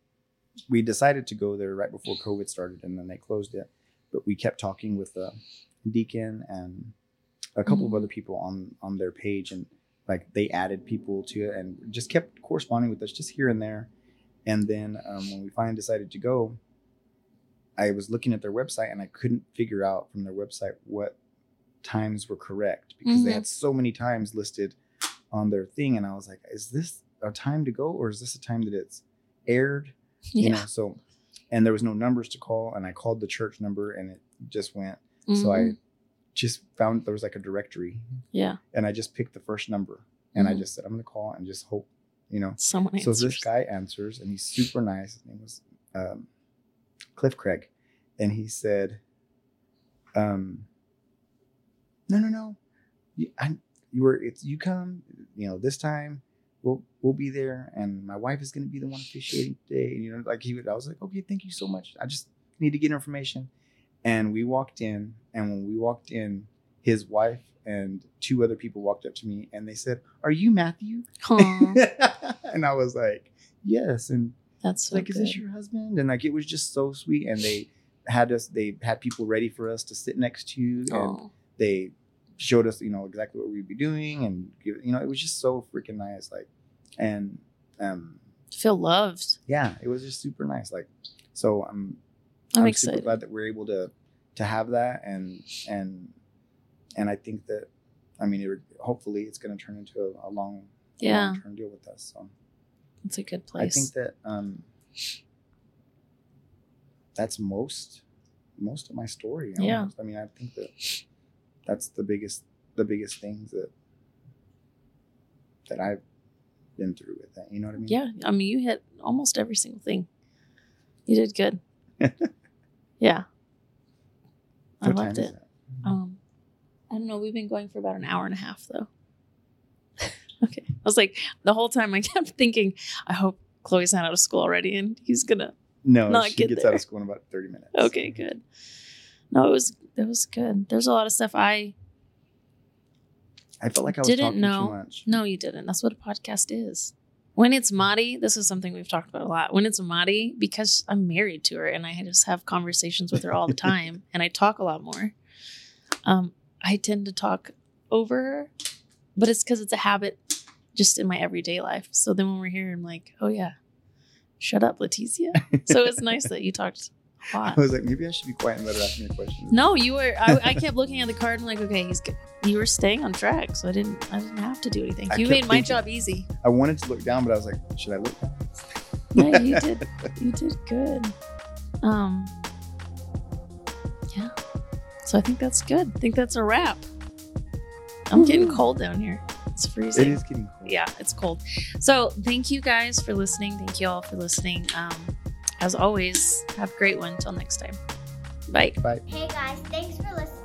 we decided to go there right before covid started and then they closed it. But we kept talking with the deacon and a couple of Mhm. other people on on their page and like they added people to it and just kept corresponding with us just here and there. And then um, when we finally decided to go i was looking at their website and i couldn't figure out from their website what times were correct because they Mhm. had so many times listed on their thing and i was like is this a time to go or is this a time that it's aired you yeah know so and there was no numbers to call and i called the church number and it just went so i Mhm. just found there was like a directory yeah and i just picked the first number and i Mhm. just said i'm gonna call and just hope you know someone answers. so this guy answers and he's super nice his name was um, cliff craig and he said um no no no. You, I, you were it's you come you know this time we'll we'll be there and my wife is going to be the one officiating today And, you know like he would i was like okay thank you so much. I just need to get information. And we walked in and when we walked in his wife and two other people walked up to me and they said are you matthew? And i was like yes and that's so like is this your husband? And like it was just so sweet and they had us they had people ready for us to sit next to and Aw. they showed us you know exactly what we'd be doing and give, you know it was just so freaking nice like and um feel loved yeah it was just super nice like so i'm i'm, I'm excited super glad that we're able to to have that and and and I think that I mean it, hopefully it's going to turn into a, a long Yeah. long term deal with us. So it's a good place. I think that um that's most most of my story. Yeah. I mean I think that that's the biggest the biggest things that that I've been through with that. You know what I mean? yeah i mean you hit almost every single thing you did good yeah i What time loved it? Um, I don't know. We've been going for about an hour and a half, though. okay. I was like, the whole time I kept thinking, I hope Chloe's not out of school already and he's gonna No, not she get gets there. out of school in about 30 minutes. Okay, good. No, it was it was good. There's a lot of stuff I I felt like I was Didn't talking know. too much. no, you didn't. That's what a podcast is. When it's Madi, this is something we've talked about a lot. When it's Madi, because I'm married to her and I just have conversations with her all the time and I talk a lot more. Um, I tend to talk over her, but it's because it's a habit just in my everyday life. So then when we're here, I'm like, oh yeah, shut up, Leticia. so it's nice that you talked. I was like, maybe I should be quiet and let her ask me a question. No, you were. I, I kept looking at the card and like, okay, he's good. You were staying on track, so I didn't. I didn't have to do anything. I You made my thinking- job easy. I wanted to look down, but I was like, should I look down? Yeah, you did. You did good. Um. Yeah. So I think that's good. I think that's a wrap. I'm getting cold down here. It's freezing. is getting cold. Yeah, it's cold. So thank you guys for listening. Thank you all for listening. Um, as always, have a great one. Until next time. Bye. Bye. Hey guys, thanks for listening